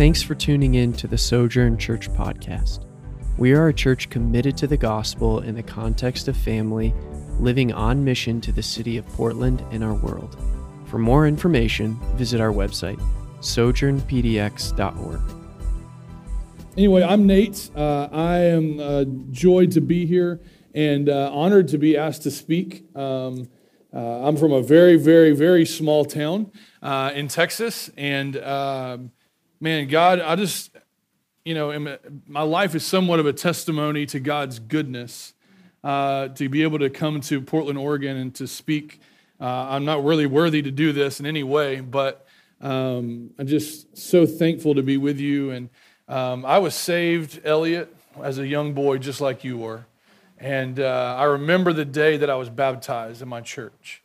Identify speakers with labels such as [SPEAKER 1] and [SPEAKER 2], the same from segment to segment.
[SPEAKER 1] Thanks for tuning in to the Sojourn Church podcast. We are a church committed to the gospel in the context of family, living on mission to the city of Portland and our world. For more information, visit our website, sojournpdx.org.
[SPEAKER 2] Anyway, I'm Nate. Uh, I am uh, joyed to be here and uh, honored to be asked to speak. Um, uh, I'm from a very, very, very small town uh, in Texas, and um, man, God, I just, you know, my life is somewhat of a testimony to God's goodness. Uh, to be able to come to Portland, Oregon, and to speak. I'm not really worthy to do this in any way, but um, I'm just so thankful to be with you. And um, I was saved, Elliot, as a young boy, just like you were. And uh, I remember the day that I was baptized in my church.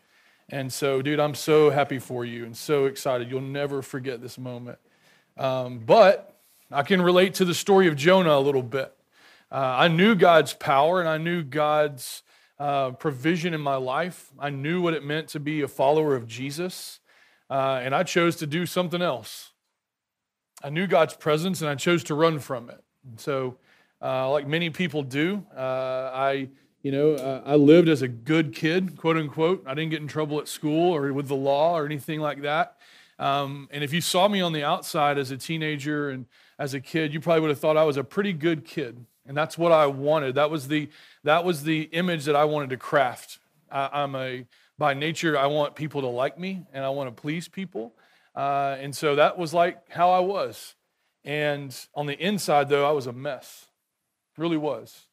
[SPEAKER 2] And so, dude, I'm so happy for you and so excited. You'll never forget this moment. Um, but I can relate to the story of Jonah a little bit. Uh, I knew God's power and I knew God's uh, provision in my life. I knew what it meant to be a follower of Jesus. Uh, and I chose to do something else. I knew God's presence and I chose to run from it. And so, uh, like many people do. Uh, I, you know, uh, I lived as a good kid, quote unquote. I didn't get in trouble at school or with the law or anything like that. Um, and if you saw me on the outside as a teenager and as a kid, you probably would have thought I was a pretty good kid. And that's what I wanted. That was the that was the image that I wanted to craft. I, I'm a by nature I want people to like me and I want to please people. Uh, and so that was like how I was. And on the inside, though, I was a mess really was.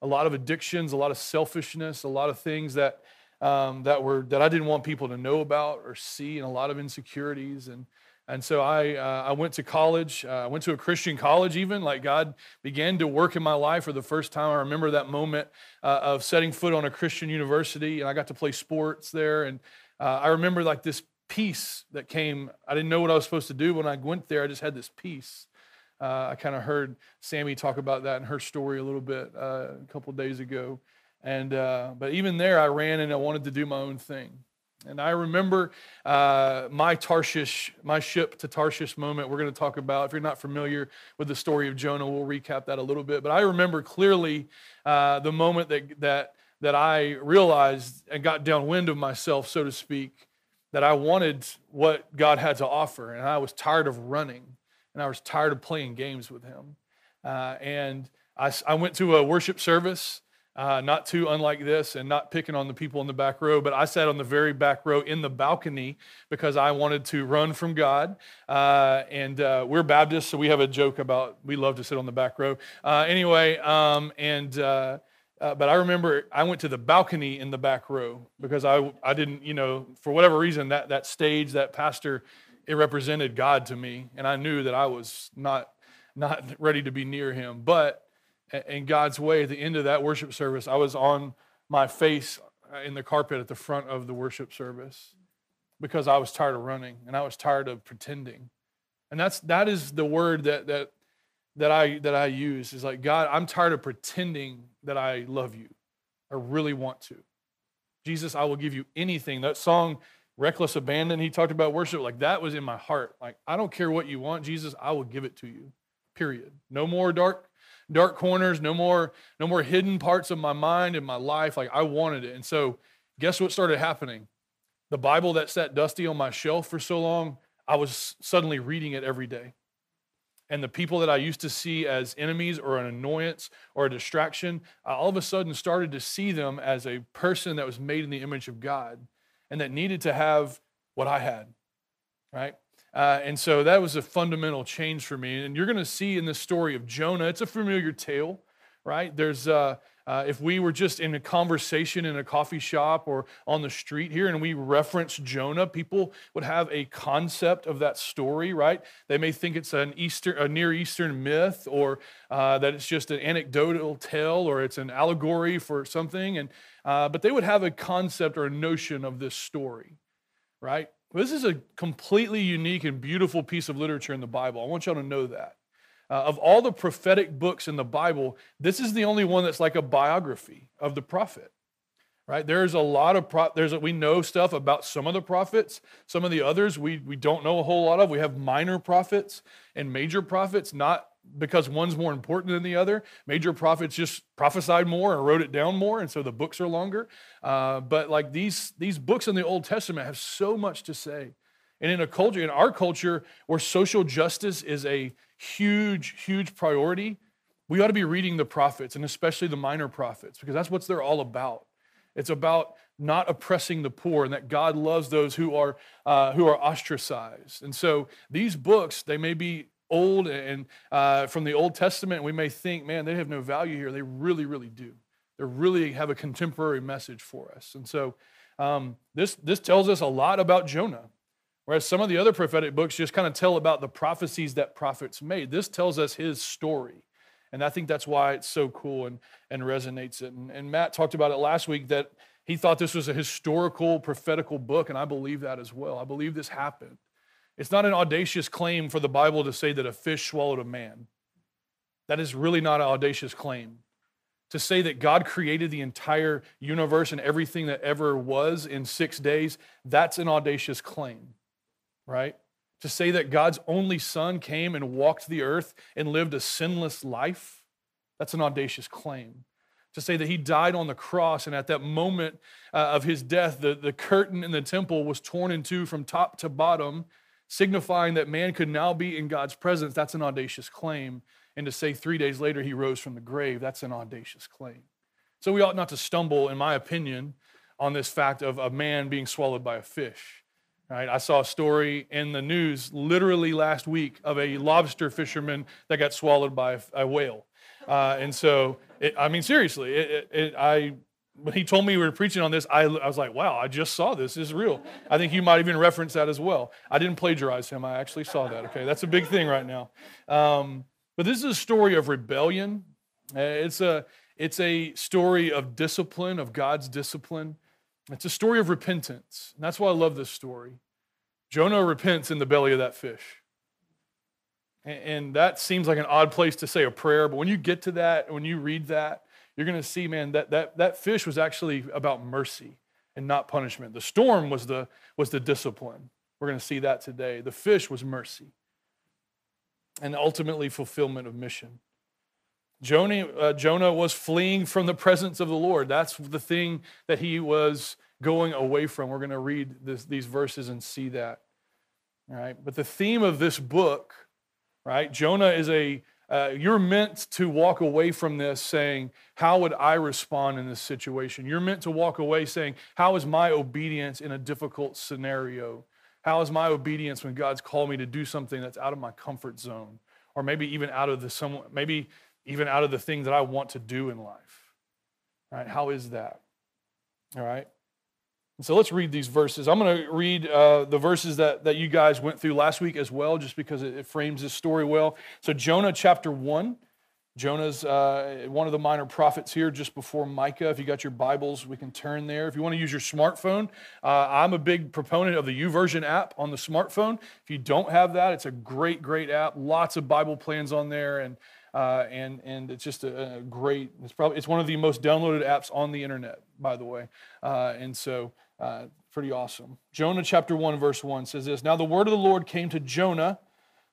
[SPEAKER 2] A lot of addictions, a lot of selfishness, a lot of things that um, that were that I didn't want people to know about or see, and a lot of insecurities. And and so I uh, I went to college. Uh, I went to a Christian college. Even like God began to work in my life for the first time. I remember that moment uh, of setting foot on a Christian university, and I got to play sports there. And uh, I remember like this peace that came. I didn't know what I was supposed to do when I went there. I just had this peace. Uh, I kind of heard Sammy talk about that in her story a little bit uh, a couple days ago. And uh, but even there, I ran and I wanted to do my own thing. And I remember uh, my Tarshish, my ship to Tarshish moment. We're going to talk about. If you're not familiar with the story of Jonah, we'll recap that a little bit. But I remember clearly uh, the moment that that that I realized and got downwind of myself, so to speak, that I wanted what God had to offer, and I was tired of running and I was tired of playing games with him. Uh, and I, I, went to a worship service, uh, not too unlike this, and not picking on the people in the back row, but I sat on the very back row in the balcony because I wanted to run from God. Uh, and uh, we're Baptists, so we have a joke about we love to sit on the back row. Uh, anyway, um, and uh, uh, but I remember I went to the balcony in the back row because I, I didn't, you know, for whatever reason, that, that stage, that pastor it represented God to me, and I knew that I was not not ready to be near Him. But in God's way, at the end of that worship service, I was on my face uh, in the carpet at the front of the worship service because I was tired of running and I was tired of pretending. And that's that is the word that that that I that I use is like God, I'm tired of pretending that I love you. I really want to. Jesus, I will give you anything. That song reckless abandon he talked about worship like that was in my heart like i don't care what you want jesus i will give it to you period no more dark dark corners no more no more hidden parts of my mind and my life. Like i wanted it. And so guess what started happening? The bible that sat dusty on my shelf for so long i was suddenly reading it every day. And the people that i used to see as enemies or an annoyance or a distraction i all of a sudden started to see them as a person that was made in the image of god and that needed to have what I had, right? Uh, and so that was a fundamental change for me. And you're going to see in the story of Jonah, it's a familiar tale, right? There's, uh, uh, if we were just in a conversation in a coffee shop or on the street here and we reference Jonah, people would have a concept of that story, right? They may think it's an Eastern, a Near Eastern myth or uh, that it's just an anecdotal tale or it's an allegory for something. And uh, but they would have a concept or a notion of this story, right? This is a completely unique and beautiful piece of literature in the Bible. I want y'all to know that. Uh, of all the prophetic books in the Bible, this is the only one that's like a biography of the prophet, right? There's a lot of pro- there's a, we know stuff about some of the prophets. Some of the others we we don't know a whole lot of. We have minor prophets and major prophets, not because one's more important than the other. Major prophets just prophesied more and wrote it down more, and so the books are longer. Uh, but like these these books in the Old Testament have so much to say. And in a culture, in our culture, where social justice is a huge, huge priority, we ought to be reading the prophets and especially the minor prophets because that's what they're all about. It's about not oppressing the poor and that God loves those who are, uh, who are ostracized. And so these books, they may be old and uh, from the Old Testament, we may think, man, they have no value here. They really, really do. They really have a contemporary message for us. And so um, this, this tells us a lot about Jonah. Whereas some of the other prophetic books just kind of tell about the prophecies that prophets made. This tells us his story. And I think that's why it's so cool and, and resonates it. And, and Matt talked about it last week that he thought this was a historical, prophetical book, and I believe that as well. I believe this happened. It's not an audacious claim for the Bible to say that a fish swallowed a man. That is really not an audacious claim. To say that God created the entire universe and everything that ever was in six days, that's an audacious claim, right? To say that God's only son came and walked the earth and lived a sinless life, that's an audacious claim. To say that he died on the cross and at that moment uh, of his death, the, the curtain in the temple was torn in two from top to bottom, signifying that man could now be in God's presence, that's an audacious claim. And to say three days later he rose from the grave, that's an audacious claim. So we ought not to stumble, in my opinion, on this fact of a man being swallowed by a fish. Right? I saw a story in the news literally last week of a lobster fisherman that got swallowed by a, whale. Uh, and so, it, I mean, seriously, it, it, I when he told me we were preaching on this, I, I, was like, wow, I just saw this. This is real. I think you might even reference that as well. I didn't plagiarize him. I actually saw that. Okay, that's a big thing right now. Um, but this is a story of rebellion. Uh, it's a it's a story of discipline, of God's discipline. It's a story of repentance. And that's why I love this story. Jonah repents in the belly of that fish. And that seems like an odd place to say a prayer, but when you get to that, when you read that, you're going to see, man, that, that, that fish was actually about mercy and not punishment. The storm was the, was the discipline. We're going to see that today. The fish was mercy and ultimately fulfillment of mission. Jonah, uh, Jonah was fleeing from the presence of the Lord. That's the thing that he was going away from. We're going to read this, these verses and see that. All right. But the theme of this book, right? Jonah is a, uh, you're meant to walk away from this saying, How would I respond in this situation? You're meant to walk away saying, How is my obedience in a difficult scenario? How is my obedience when God's called me to do something that's out of my comfort zone? Or maybe even out of the some, maybe even out of the thing that I want to do in life. Right? How is that? All right. And so let's read these verses. I'm going to read uh, the verses that, that you guys went through last week as well, just because it, it frames this story well. So, Jonah chapter 1. Jonah's uh, one of the minor prophets here just before Micah. If you got your Bibles, we can turn there. If you want to use your smartphone, uh, I'm a big proponent of the YouVersion app on the smartphone. If you don't have that, it's a great, great app. Lots of Bible plans on there, and uh, and and it's just a, a, great. It's probably it's one of the most downloaded apps on the internet, by the way. Uh, and so, uh, pretty awesome. Jonah chapter one verse one says this. Now the word of the Lord came to Jonah,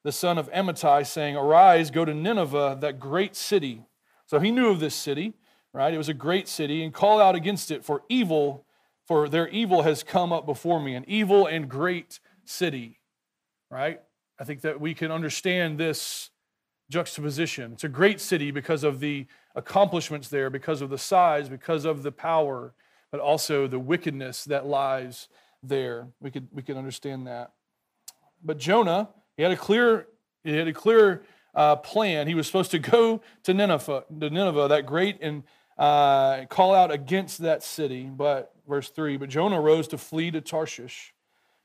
[SPEAKER 2] the son of Amittai, saying, "Arise, go to Nineveh, that great city." So he knew of this city, right? It was a great city, and call out against it, for evil, for their evil has come up before me, an evil and great city, right? I think that we can understand this juxtaposition. It's a great city because of the accomplishments there, because of the size, because of the power, but also the wickedness that lies there. We could, we could understand that. But Jonah, he had a clear, he had a clear uh, plan. He was supposed to go to Nineveh, to Nineveh that great, and uh, call out against that city. But verse three, but Jonah rose to flee to Tarshish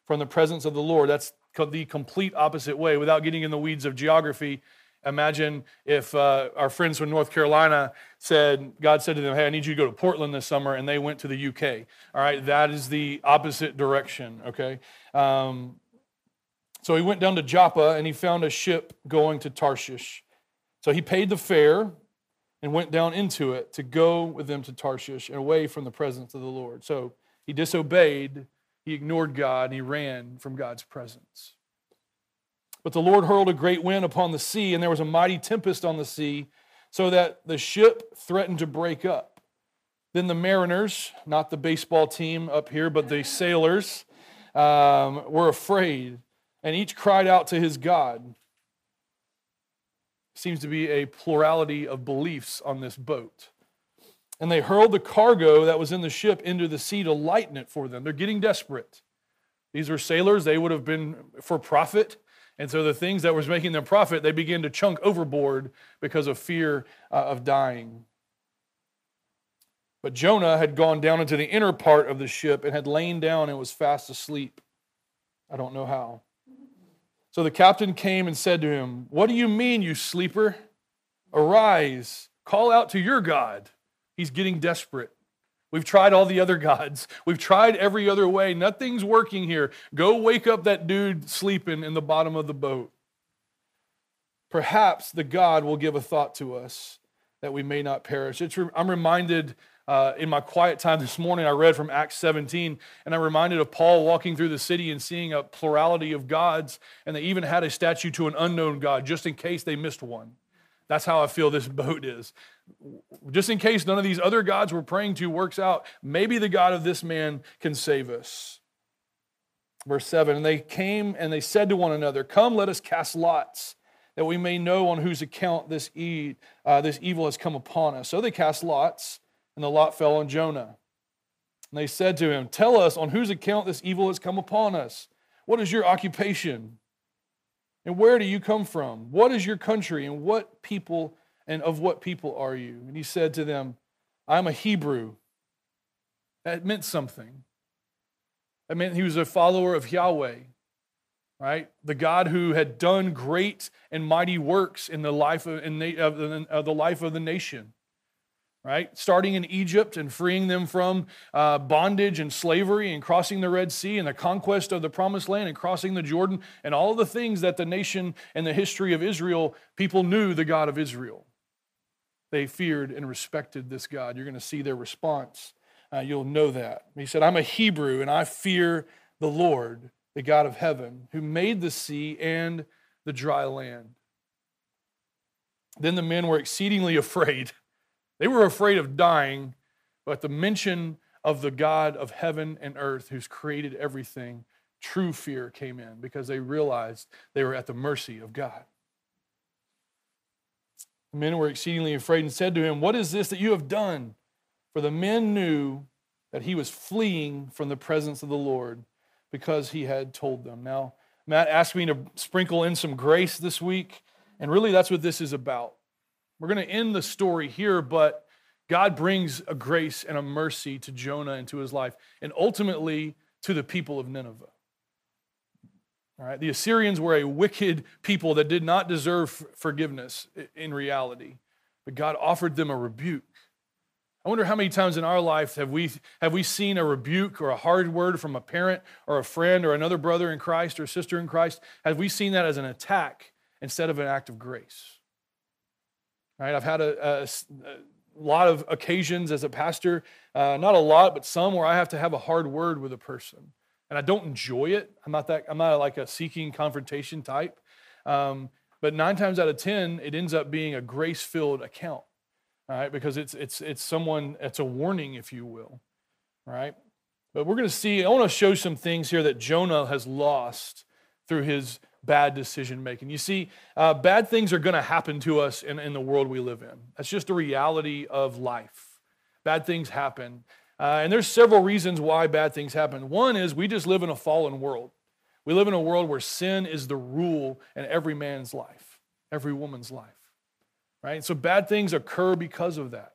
[SPEAKER 2] from the presence of the Lord. That's the complete opposite way. Without getting in the weeds of geography, Imagine if uh, our friends from North Carolina said, God said to them, Hey, I need you to go to Portland this summer, and they went to the UK. All right, that is the opposite direction, okay? Um, so he went down to Joppa and he found a ship going to Tarshish. So he paid the fare and went down into it to go with them to Tarshish and away from the presence of the Lord. So he disobeyed, he ignored God, and he ran from God's presence. But the Lord hurled a great wind upon the sea, and there was a mighty tempest on the sea, so that the ship threatened to break up. Then the mariners, not the baseball team up here, but the sailors, um, were afraid, and each cried out to his God. Seems to be a plurality of beliefs on this boat. And they hurled the cargo that was in the ship into the sea to lighten it for them. They're getting desperate. These were sailors, they would have been for profit. And so the things that was making them profit, they began to chunk overboard because of fear uh, of dying. But Jonah had gone down into the inner part of the ship and had lain down and was fast asleep. I don't know how. So the captain came and said to him, What do you mean, you sleeper? Arise, call out to your God. He's getting desperate. We've tried all the other gods. We've tried every other way. Nothing's working here. Go wake up that dude sleeping in the bottom of the boat. Perhaps the God will give a thought to us that we may not perish. It's, I'm reminded uh, in my quiet time this morning, I read from Acts 17, and I'm reminded of Paul walking through the city and seeing a plurality of gods, and they even had a statue to an unknown God just in case they missed one. That's how I feel this boat is. Just in case none of these other gods we're praying to works out, maybe the God of this man can save us. Verse 7 And they came and they said to one another, Come, let us cast lots, that we may know on whose account this, e- uh, this evil has come upon us. So they cast lots and the lot fell on Jonah. And they said to him, Tell us on whose account this evil has come upon us. What is your occupation? And where do you come from? What is your country? And what people and of what people are you? And he said to them, I'm a Hebrew. That meant something. That meant he was a follower of Yahweh, right? The God who had done great and mighty works in the life of, in the, of the, of the life of the nation right? Starting in Egypt and freeing them from uh, bondage and slavery and crossing the Red Sea and the conquest of the Promised Land and crossing the Jordan and all the things that the nation and the history of Israel, people knew the God of Israel. They feared and respected this God. You're going to see their response. Uh, you'll know that. He said, I'm a Hebrew and I fear the Lord, the God of heaven, who made the sea and the dry land. Then the men were exceedingly afraid they were afraid of dying, but the mention of the God of heaven and earth who's created everything, true fear came in because they realized they were at the mercy of God. The men were exceedingly afraid and said to him, What is this that you have done? For the men knew that he was fleeing from the presence of the Lord because he had told them. Now, Matt asked me to sprinkle in some grace this week, and really that's what this is about. We're going to end the story here, but God brings a grace and a mercy to Jonah and to his life, and ultimately to the people of Nineveh. All right, the Assyrians were a wicked people that did not deserve forgiveness in reality, but God offered them a rebuke. I wonder how many times in our life have we, have we seen a rebuke or a hard word from a parent or a friend or another brother in Christ or sister in Christ? Have we seen that as an attack instead of an act of grace? Right? I've had a, a, a lot of occasions as a pastor, uh, not a lot, but some where I have to have a hard word with a person, and I don't enjoy it. I'm not that. I'm not like a seeking confrontation type. Um, but nine times out of ten, it ends up being a grace-filled account, all right? Because it's it's it's someone. It's a warning, if you will, right? But we're going to see. I want to show some things here that Jonah has lost through his bad decision making. You see, uh, bad things are going to happen to us in, in the world we live in. That's just a reality of life. Bad things happen. Uh, and there's several reasons why bad things happen. One is we just live in a fallen world. We live in a world where sin is the rule in every man's life, every woman's life. Right? So bad things occur because of that.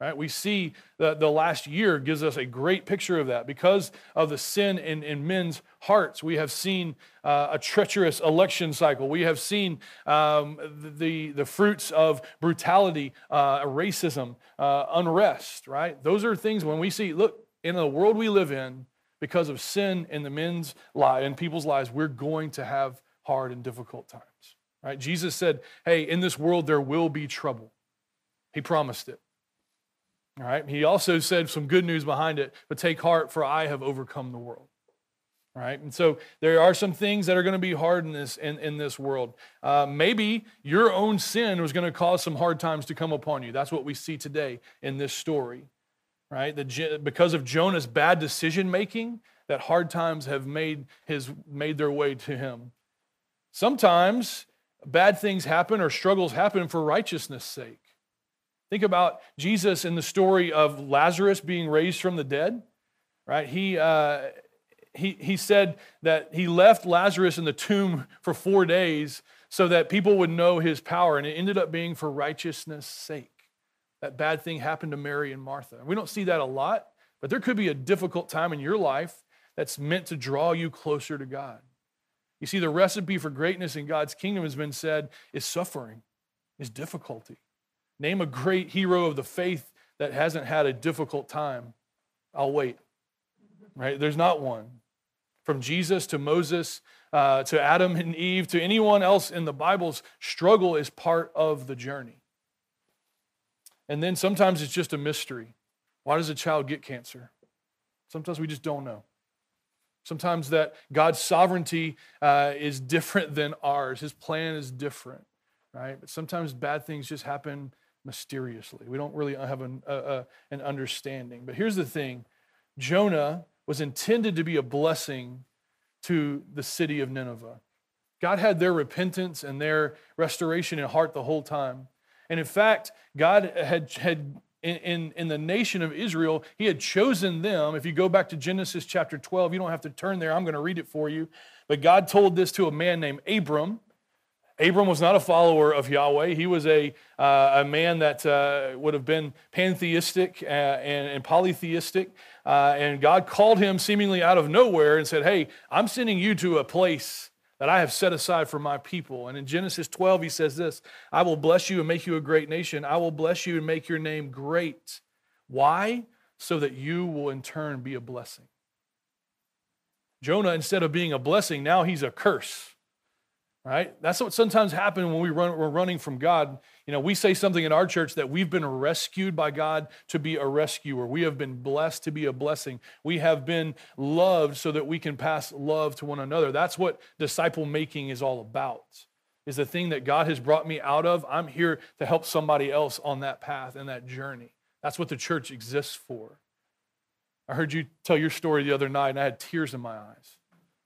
[SPEAKER 2] Right? We see the, the last year gives us a great picture of that. Because of the sin in, in men's hearts, we have seen uh, a treacherous election cycle. We have seen um, the, the fruits of brutality, uh, racism, uh, unrest, right? Those are things when we see, look, in the world we live in, because of sin in the men's life, in people's lives, we're going to have hard and difficult times. Right? Jesus said, hey, in this world there will be trouble. He promised it. All right. He also said some good news behind it, but take heart, for I have overcome the world. All right. And so there are some things that are going to be hard in this in, in this world. Uh, maybe your own sin was going to cause some hard times to come upon you. That's what we see today in this story. Right? The, because of Jonah's bad decision making, that hard times have made his made their way to him. Sometimes bad things happen or struggles happen for righteousness' sake. Think about Jesus in the story of Lazarus being raised from the dead. Right? He uh, he, he said that he left Lazarus in the tomb for four days so that people would know his power, and it ended up being for righteousness' sake. That bad thing happened to Mary and Martha. We don't see that a lot, but there could be a difficult time in your life that's meant to draw you closer to God. You see, the recipe for greatness in God's kingdom has been said is suffering, is difficulty. Name a great hero of the faith that hasn't had a difficult time. I'll wait. Right? There's not one from Jesus to Moses uh, to Adam and Eve to anyone else in the Bible's struggle is part of the journey. And then sometimes it's just a mystery. Why does a child get cancer? Sometimes we just don't know. Sometimes that God's sovereignty uh, is different than ours. His plan is different, right? But sometimes bad things just happen mysteriously. We don't really have an, uh, an understanding. But here's the thing Jonah was intended to be a blessing to the city of Nineveh. God had their repentance and their restoration in heart the whole time. And in fact, God had, had in, in, in, the nation of Israel, He had chosen them. If you go back to Genesis chapter 12, you don't have to turn there, I'm going to read it for you. But God told this to a man named Abram. Abram was not a follower of Yahweh. He was a, uh, a man that uh, would have been pantheistic uh, and, and, polytheistic. Uh, and God called him seemingly out of nowhere and said, Hey, I'm sending you to a place that I have set aside for my people. And in Genesis 12, he says this I will bless you and make you a great nation. I will bless you and make your name great. Why? So that you will in turn be a blessing. Jonah, instead of being a blessing, now he's a curse right? That's what sometimes happens when we run, we're running from God. You know, we say something in our church that we've been rescued by God to be a rescuer. We have been blessed to be a blessing. We have been loved so that we can pass love to one another. That's what disciple making is all about. Is the thing that God has brought me out of. I'm here to help somebody else on that path and that journey. That's what the church exists for. I heard you tell your story the other night, and I had tears in my eyes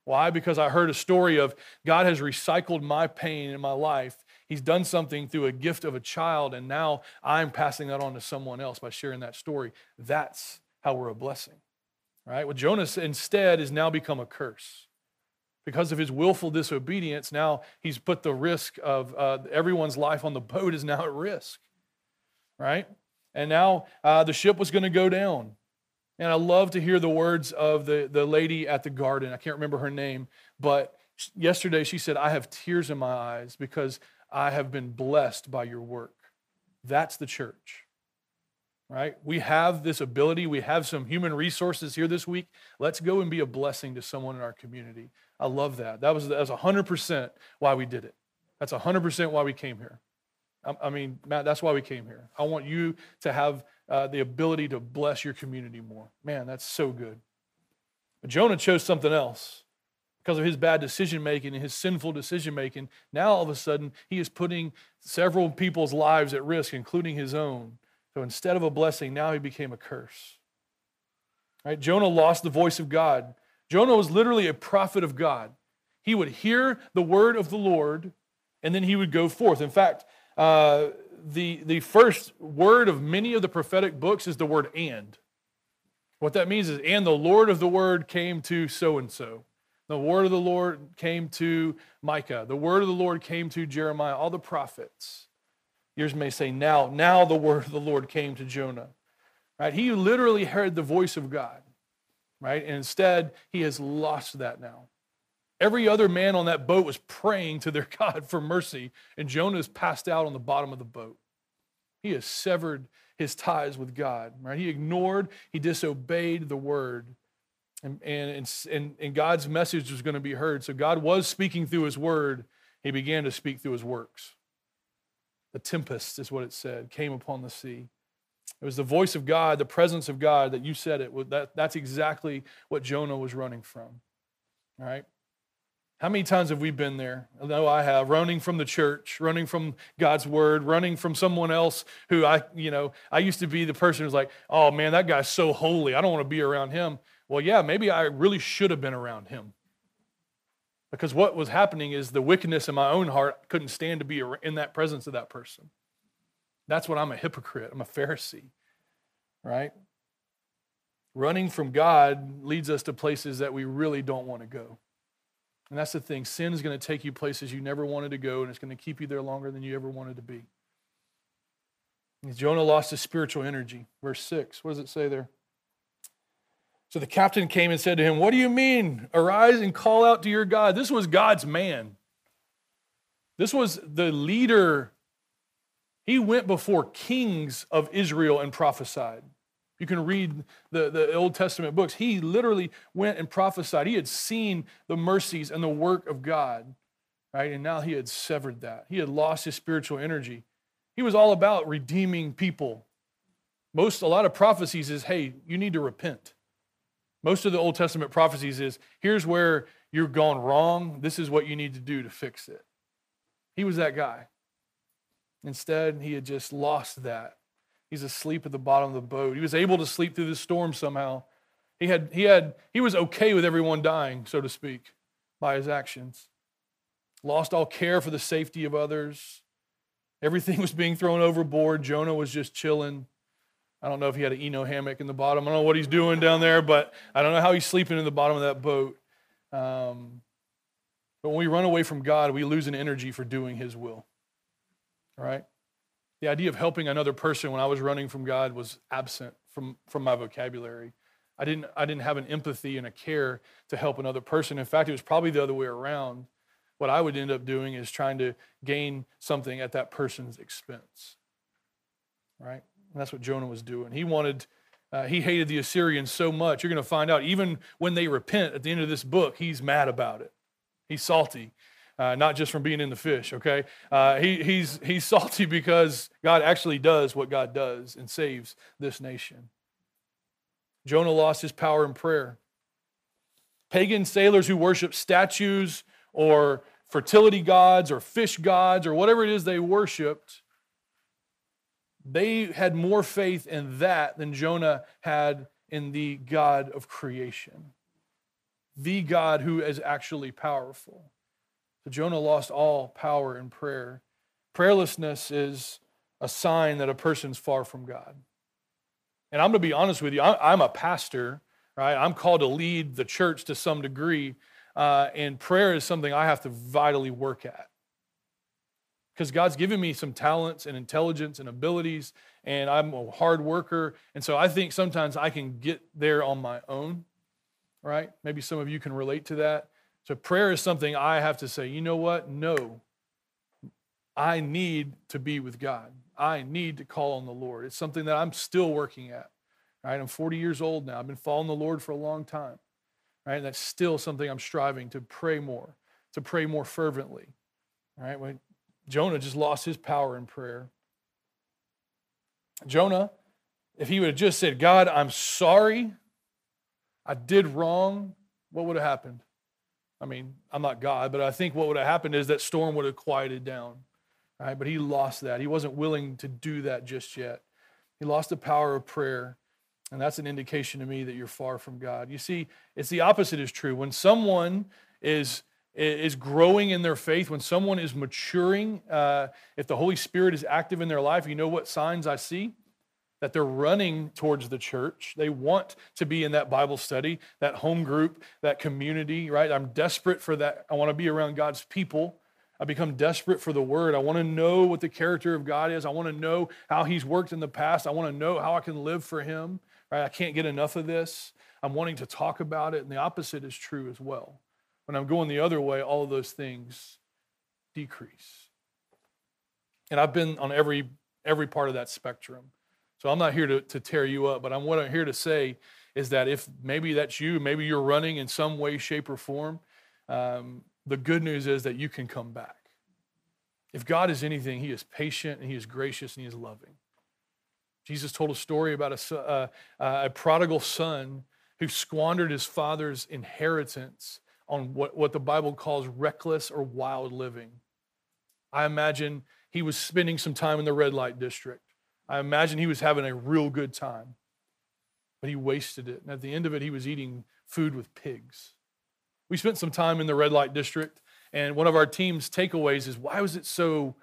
[SPEAKER 2] why? Because I heard a story of God has recycled my pain in my life. He's done something through a gift of a child, and now I'm passing that on to someone else by sharing that story. That's how we're a blessing, right? Well, Jonas instead has now become a curse. Because of his willful disobedience, now he's put the risk of uh, everyone's life on the boat is now at risk, right? And now uh, the ship was going to go down. And I love to hear the words of the, the lady at the garden. I can't remember her name, but yesterday she said, I have tears in my eyes because I have been blessed by your work. That's the church, right? We have this ability. We have some human resources here this week. Let's go and be a blessing to someone in our community. I love that. That was, that was 100% why we did it. That's 100% why we came here. I, I mean, Matt, that's why we came here. I want you to have uh, the ability to bless your community more. Man, that's so good. But Jonah chose something else because of his bad decision making and his sinful decision making. Now, all of a sudden, he is putting several people's lives at risk, including his own. So instead of a blessing, now he became a curse. Right? Jonah lost the voice of God. Jonah was literally a prophet of God. He would hear the word of the Lord and then he would go forth. In fact, uh, the, the first word of many of the prophetic books is the word and. What that means is, and the Lord of the word came to so and so. The word of the Lord came to Micah. The word of the Lord came to Jeremiah, all the prophets. Yours may say, now, now the word of the Lord came to Jonah. Right? He literally heard the voice of God. Right? And instead, he has lost that now. Every other man on that boat was praying to their God for mercy, and Jonah is passed out on the bottom of the boat. He has severed his ties with God, right? He ignored, he disobeyed the word. And, and, and, and God's message was going to be heard. So God was speaking through his word. He began to speak through his works. The tempest is what it said, came upon the sea. It was the voice of God, the presence of God that you said it. That, that's exactly what Jonah was running from. All right? How many times have we been there? I know I have, running from the church, running from God's word, running from someone else who I, you know, I used to be the person who's like, oh man, that guy's so holy. I don't want to be around him. Well, yeah, maybe I really should have been around him. Because what was happening is the wickedness in my own heart couldn't stand to be in that presence of that person. That's what I'm a hypocrite. I'm a Pharisee, right? Running from God leads us to places that we really don't want to go. And that's the thing. Sin is going to take you places you never wanted to go, and it's going to keep you there longer than you ever wanted to be. Jonah lost his spiritual energy. Verse 6, what does it say there? So the captain came and said to him, What do you mean? Arise and call out to your God. This was God's man. This was the leader. He went before kings of Israel and prophesied. You can read the, the Old Testament books. He literally went and prophesied. He had seen the mercies and the work of God, right? And now he had severed that. He had lost his spiritual energy. He was all about redeeming people. Most, a lot of prophecies is, hey, you need to repent. Most of the Old Testament prophecies is, here's where you're gone wrong. This is what you need to do to fix it. He was that guy. Instead, he had just lost that He's asleep at the bottom of the boat. He was able to sleep through the storm somehow. He, had, he, had, he was okay with everyone dying, so to speak, by his actions. Lost all care for the safety of others. Everything was being thrown overboard. Jonah was just chilling. I don't know if he had an Eno hammock in the bottom. I don't know what he's doing down there, but I don't know how he's sleeping in the bottom of that boat. Um, but when we run away from God, we lose an energy for doing his will. All right? The idea of helping another person when I was running from God was absent from, from my vocabulary. I didn't, I didn't have an empathy and a care to help another person. In fact, it was probably the other way around. What I would end up doing is trying to gain something at that person's expense. Right? And that's what Jonah was doing. He wanted, uh, he hated the Assyrians so much. You're going to find out, even when they repent at the end of this book, he's mad about it. He's salty uh, not just from being in the fish, okay? Uh, he, he's, he's salty because God actually does what God does and saves this nation. Jonah lost his power in prayer. Pagan sailors who worship statues or fertility gods or fish gods or whatever it is they worshiped, they had more faith in that than Jonah had in the God of creation, the God who is actually powerful. So Jonah lost all power in prayer. Prayerlessness is a sign that a person's far from God. And I'm going to be honest with you, I'm a pastor, right? I'm called to lead the church to some degree. Uh, and prayer is something I have to vitally work at. Because God's given me some talents and intelligence and abilities, and I'm a hard worker. And so I think sometimes I can get there on my own, right? Maybe some of you can relate to that. So prayer is something I have to say, you know what? No. I need to be with God. I need to call on the Lord. It's something that I'm still working at. Right? I'm 40 years old now. I've been following the Lord for a long time. Right? And that's still something I'm striving to pray more, to pray more fervently. Right? When Jonah just lost his power in prayer. Jonah, if he would have just said, God, I'm sorry, I did wrong, what would have happened? I mean, I'm not God, but I think what would have happened is that storm would have quieted down. Right? But he lost that. He wasn't willing to do that just yet. He lost the power of prayer. And that's an indication to me that you're far from God. You see, it's the opposite is true. When someone is is growing in their faith, when someone is maturing, uh, if the Holy Spirit is active in their life, you know what signs I see? That they're running towards the church. They want to be in that Bible study, that home group, that community, right? I'm desperate for that. I want to be around God's people. I become desperate for the word. I want to know what the character of God is. I want to know how he's worked in the past. I want to know how I can live for him. Right? I can't get enough of this. I'm wanting to talk about it. And the opposite is true as well. When I'm going the other way, all of those things decrease. And I've been on every every part of that spectrum. So I'm not here to, to tear you up, but I'm, what I'm here to say is that if maybe that's you, maybe you're running in some way, shape, or form, um, the good news is that you can come back. If God is anything, he is patient and he is gracious and he is loving. Jesus told a story about a, uh, uh, a prodigal son who squandered his father's inheritance on what, what the Bible calls reckless or wild living. I imagine he was spending some time in the red light district. I imagine he was having a real good time, but he wasted it. And at the end of it, he was eating food with pigs. We spent some time in the red light district, and one of our team's takeaways is why was it so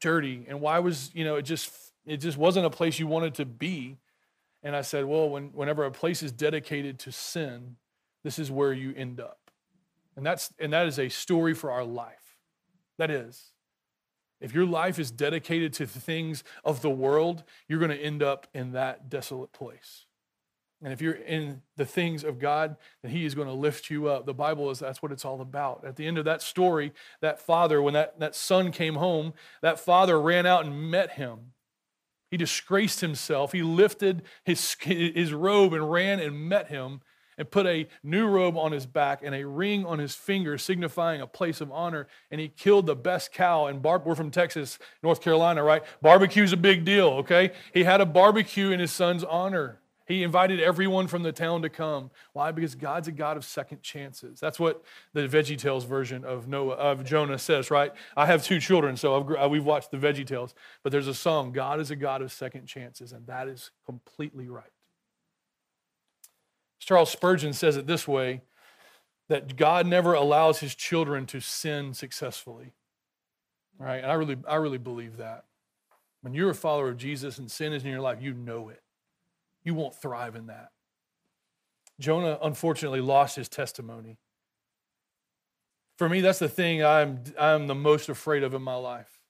[SPEAKER 2] dirty? And why was, you know, it just it just wasn't a place you wanted to be. And I said, well, when, whenever a place is dedicated to sin, this is where you end up. And that's and that is a story for our life. That is. If your life is dedicated to the things of the world, you're going to end up in that desolate place. And if you're in the things of God, then He is going to lift you up. The Bible is that's what it's all about. At the end of that story, that father, when that, that son came home, that father ran out and met him. He disgraced himself. He lifted his, his robe and ran and met him and put a new robe on his back and a ring on his finger, signifying a place of honor. And he killed the best cow. And Bar- we're from Texas, North Carolina, right? Barbecue's a big deal, okay? He had a barbecue in his son's honor. He invited everyone from the town to come. Why? Because God's a God of second chances. That's what the Veggie Tales version of Noah of Jonah says, right? I have two children, so I've, uh, we've watched the Veggie Tales. But there's a song, God is a God of second chances, and that is completely right. Charles Spurgeon says it this way that God never allows his children to sin successfully. Right? And I really, I really believe that. When you're a follower of Jesus and sin is in your life, you know it you won't thrive in that. Jonah unfortunately lost his testimony. For me, that's the thing I'm, I'm the most afraid of in my life.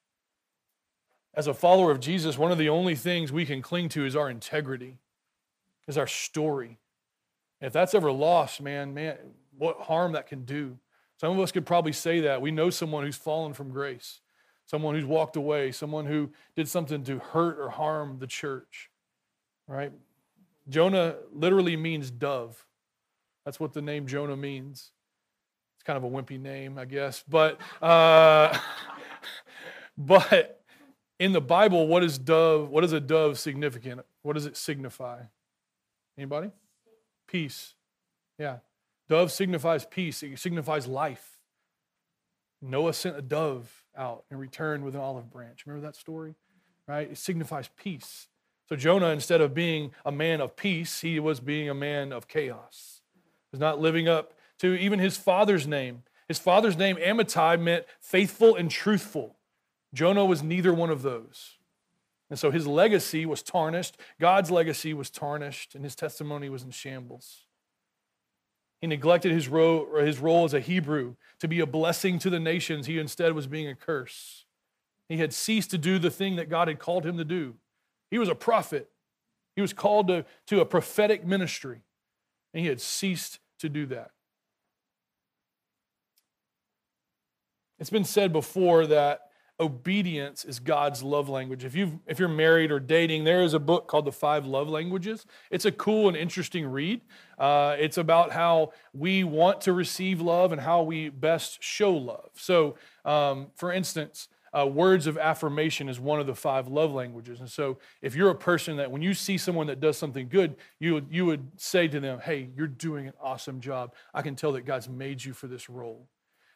[SPEAKER 2] As a follower of Jesus, one of the only things we can cling to is our integrity, is our story. If that's ever lost, man, man, what harm that can do. Some of us could probably say that. We know someone who's fallen from grace, someone who's walked away, someone who did something to hurt or harm the church, right? Jonah literally means dove. That's what the name Jonah means. It's kind of a wimpy name, I guess. But uh, but in the Bible, what is dove? What is a dove significant? What does it signify? Anybody? Peace. Yeah. Dove signifies peace. It signifies life. Noah sent a dove out and returned with an olive branch. Remember that story? Right? It signifies peace. So Jonah, instead of being a man of peace, he was being a man of chaos. He was not living up to even his father's name. His father's name, Amittai, meant faithful and truthful. Jonah was neither one of those. And so his legacy was tarnished. God's legacy was tarnished, and his testimony was in shambles. He neglected his role, his role as a Hebrew to be a blessing to the nations. He instead was being a curse. He had ceased to do the thing that God had called him to do. He was a prophet. He was called to, to a prophetic ministry, and he had ceased to do that. It's been said before that obedience is God's love language. If you if you're married or dating, there is a book called The Five Love Languages. It's a cool and interesting read. Uh, it's about how we want to receive love and how we best show love. So, um, for instance, uh, words of affirmation is one of the five love languages. And so, if you're a person that when you see someone that does something good, you you would say to them, Hey, you're doing an awesome job. I can tell that God's made you for this role.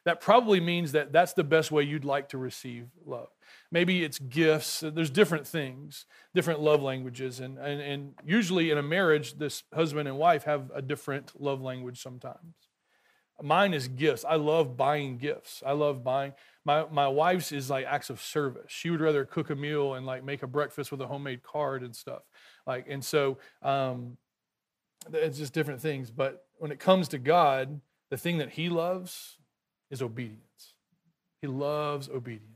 [SPEAKER 2] That probably means that that's the best way you'd like to receive love. Maybe it's gifts. There's different things, different love languages. And, and, and usually in a marriage, this husband and wife have a different love language sometimes. Mine is gifts. I love buying gifts. I love buying my, my wife's is like acts of service. She would rather cook a meal and like make a breakfast with a homemade card and stuff. Like, and so um, it's just different things. But when it comes to God, the thing that He loves is obedience. He loves obedience.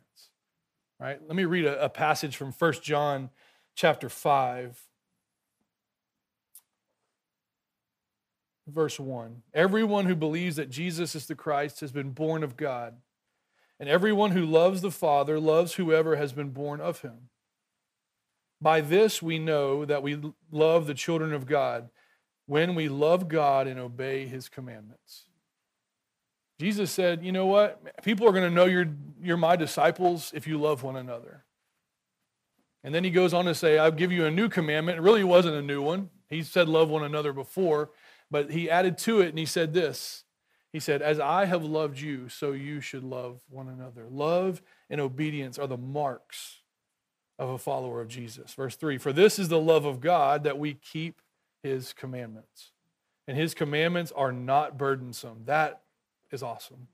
[SPEAKER 2] Right? Let me read a, a passage from First John chapter 5. Verse 1 Everyone who believes that Jesus is the Christ has been born of God. And everyone who loves the Father loves whoever has been born of him. By this we know that we love the children of God when we love God and obey his commandments. Jesus said, You know what? People are going to know you're, you're my disciples if you love one another. And then he goes on to say, I'll give you a new commandment. It really wasn't a new one. He said, Love one another before, but he added to it and he said this. He said, As I have loved you, so you should love one another. Love and obedience are the marks of a follower of Jesus. Verse 3 For this is the love of God that we keep his commandments. And his commandments are not burdensome. That is awesome.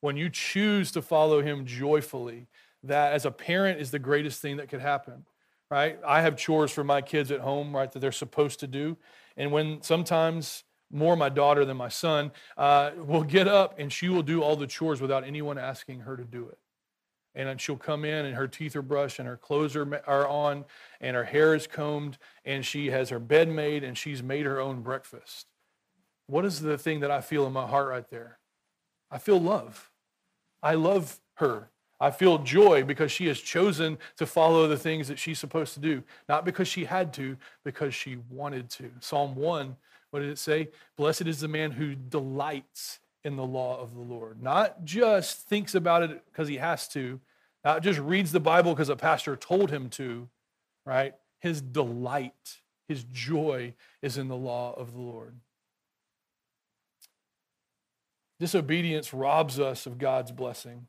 [SPEAKER 2] When you choose to follow him joyfully, that as a parent is the greatest thing that could happen, right? I have chores for my kids at home, right, that they're supposed to do. And when sometimes more my daughter than my son uh, will get up and she will do all the chores without anyone asking her to do it. And she'll come in and her teeth are brushed and her clothes are, are on and her hair is combed and she has her bed made and she's made her own breakfast. What is the thing that I feel in my heart right there? I feel love. I love her. I feel joy because she has chosen to follow the things that she's supposed to do, not because she had to, because she wanted to. Psalm 1, what did it say? Blessed is the man who delights in the law of the Lord. Not just thinks about it because he has to, not just reads the Bible because a pastor told him to, right? His delight, his joy is in the law of the Lord. Disobedience robs us of God's blessing.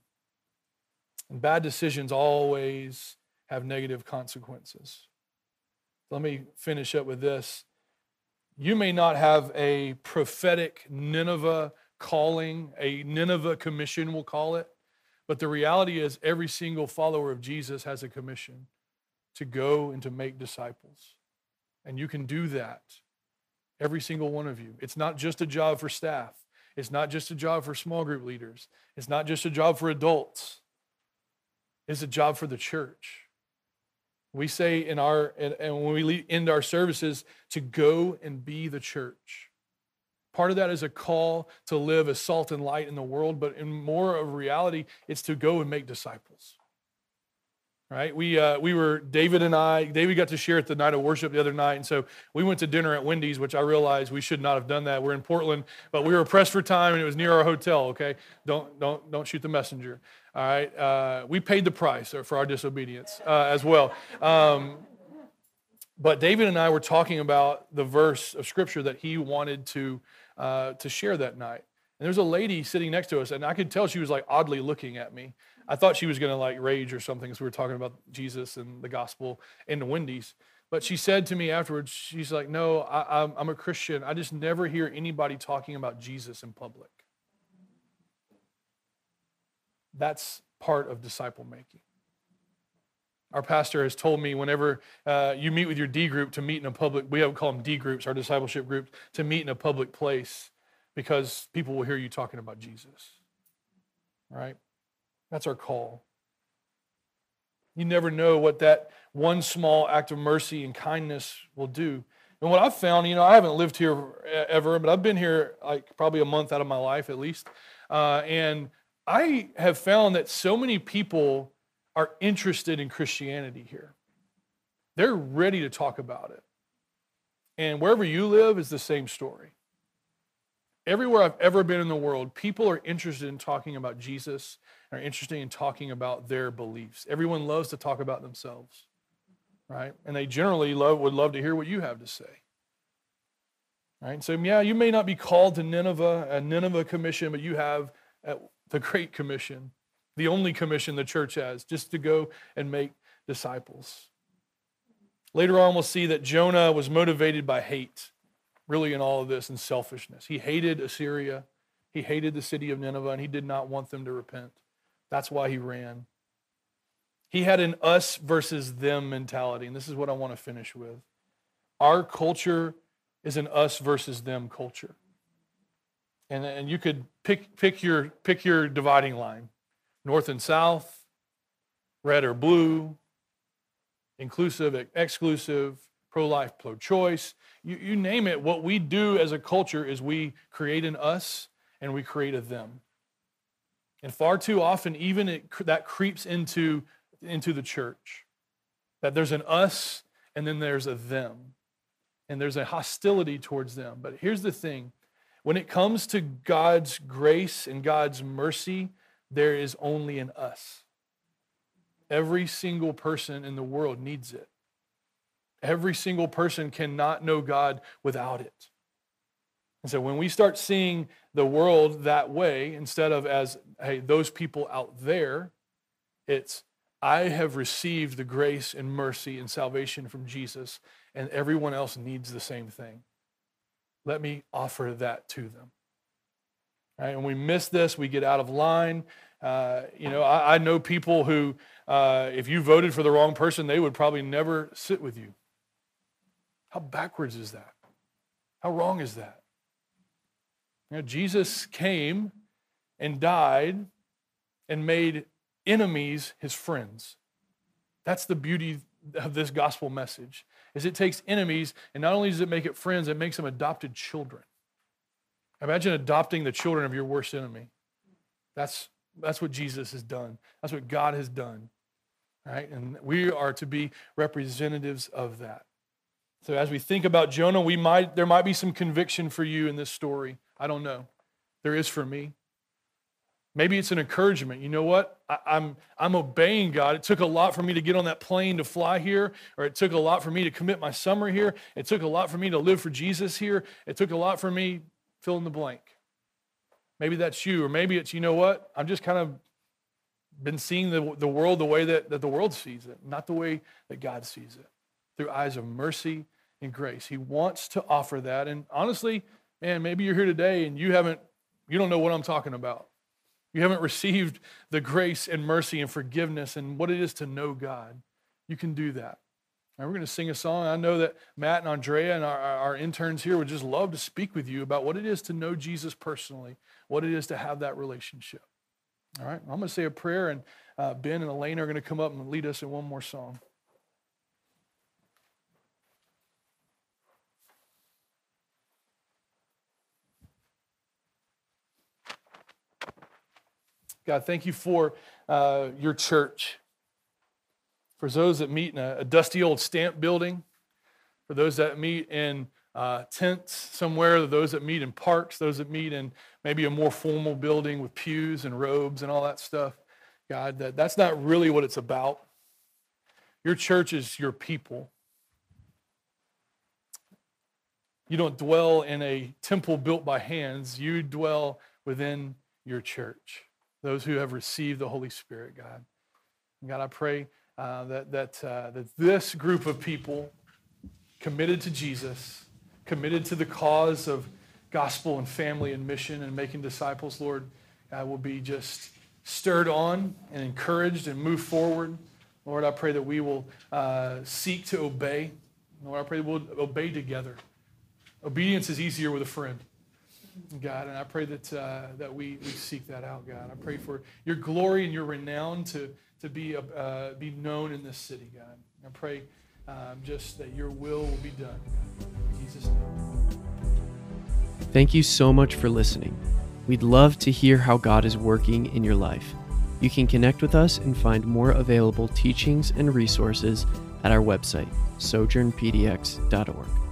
[SPEAKER 2] And bad decisions always have negative consequences. Let me finish up with this. You may not have a prophetic Nineveh calling, a Nineveh commission, we'll call it, but the reality is every single follower of Jesus has a commission to go and to make disciples. And you can do that, every single one of you. It's not just a job for staff. It's not just a job for small group leaders. It's not just a job for adults. It's a job for the church. We say in our, and when we end our services, to go and be the church. Part of that is a call to live as salt and light in the world, but in more of reality, it's to go and make disciples right? We, uh, we were, David and I, David got to share at the night of worship the other night. And so we went to dinner at Wendy's, which I realized we should not have done that. We're in Portland, but we were pressed for time and it was near our hotel, okay? Don't, don't, don't shoot the messenger, all right? Uh, we paid the price for our disobedience uh, as well. Um, but David and I were talking about the verse of scripture that he wanted to, uh, to share that night. And there's a lady sitting next to us, and I could tell she was like oddly looking at me. I thought she was going to like rage or something as we were talking about Jesus and the gospel in the Wendy's. But she said to me afterwards, she's like, No, I, I'm a Christian. I just never hear anybody talking about Jesus in public. That's part of disciple making. Our pastor has told me whenever uh, you meet with your D group to meet in a public, we have call them D groups, our discipleship groups, to meet in a public place because people will hear you talking about Jesus. Right? That's our call. You never know what that one small act of mercy and kindness will do. And what I've found, you know, I haven't lived here ever, but I've been here like probably a month out of my life at least. Uh, and I have found that so many people are interested in Christianity here. They're ready to talk about it. And wherever you live is the same story. Everywhere I've ever been in the world, people are interested in talking about Jesus are interested in talking about their beliefs. Everyone loves to talk about themselves, right? And they generally love, would love to hear what you have to say. Right? So, yeah, you may not be called to Nineveh, a Nineveh commission, but you have uh, the Great Commission, the only commission the church has, just to go and make disciples. Later on, we'll see that Jonah was motivated by hate, really, in all of this, and selfishness. He hated Assyria, he hated the city of Nineveh, and he did not want them to repent. That's why he ran. He had an us versus them mentality, and this is what I want to finish with. Our culture is an us versus them culture. And, and you could pick, pick, your, pick your dividing line north and south, red or blue, inclusive, exclusive, pro life, pro choice. You, you name it. What we do as a culture is we create an us and we create a them. And far too often, even it, that creeps into, into the church. That there's an us and then there's a them. And there's a hostility towards them. But here's the thing when it comes to God's grace and God's mercy, there is only an us. Every single person in the world needs it. Every single person cannot know God without it. And so when we start seeing the world that way, instead of as, hey, those people out there, it's, I have received the grace and mercy and salvation from Jesus, and everyone else needs the same thing. Let me offer that to them. Right? And we miss this, we get out of line. Uh, you know, I, I, know people who, uh, if you voted for the wrong person, they would probably never sit with you. How backwards is that? How wrong is that? Jesus came and died and made enemies his friends. That's the beauty of this gospel message. Is it takes enemies and not only does it make it friends, it makes them adopted children. Imagine adopting the children of your worst enemy. That's that's what Jesus has done. That's what God has done. Right? And we are to be representatives of that. So as we think about Jonah, we might there might be some conviction for you in this story. I don't know. There is for me. Maybe it's an encouragement. You know what? I, am I'm, I'm obeying God. It took a lot for me to get on that plane to fly here, or it took a lot for me to commit my summer here. It took a lot for me to live for Jesus here. It took a lot for me, fill in the blank. Maybe that's you, or maybe it's, you know what? I'm just kind of been seeing the, the world the way that, that the world sees it, not the way that God sees it, through eyes of mercy and grace. He wants to offer that. And honestly, man, maybe you're here today and you haven't, you don't know what I'm talking about you haven't received the grace and mercy and forgiveness and what it is to know God, you can do that. And we're going to sing a song. I know that Matt and Andrea and our, our, interns here would just love to speak with you about what it is to know Jesus personally, what it is to have that relationship. All right, I'm going to say a prayer, and uh, Ben and Elaine are going to come up and lead us in one more song. God, thank you for uh, your church. For those that meet in a, a, dusty old stamp building, for those that meet in uh, tents somewhere, those that meet in parks, those that meet in maybe a more formal building with pews and robes and all that stuff. God, that, that's not really what it's about. Your church is your people. You don't dwell in a temple built by hands, you dwell within your church those who have received the Holy Spirit, God. And God, I pray uh, that, that, uh, that this group of people committed to Jesus, committed to the cause of gospel and family and mission and making disciples, Lord, God, will be just stirred on and encouraged and move forward. Lord, I pray that we will uh, seek to obey. Lord, I pray that we'll obey together. Obedience is easier with a friend. God, and I pray that, uh, that we, we seek that out, God. I pray for your glory and your renown to, to be, uh, be known in this city, God. I pray um, just that your will will be done, God. In Jesus' name.
[SPEAKER 1] Thank you so much for listening. We'd love to hear how God is working in your life. You can connect with us and find more available teachings and resources at our website, sojournpdx.org.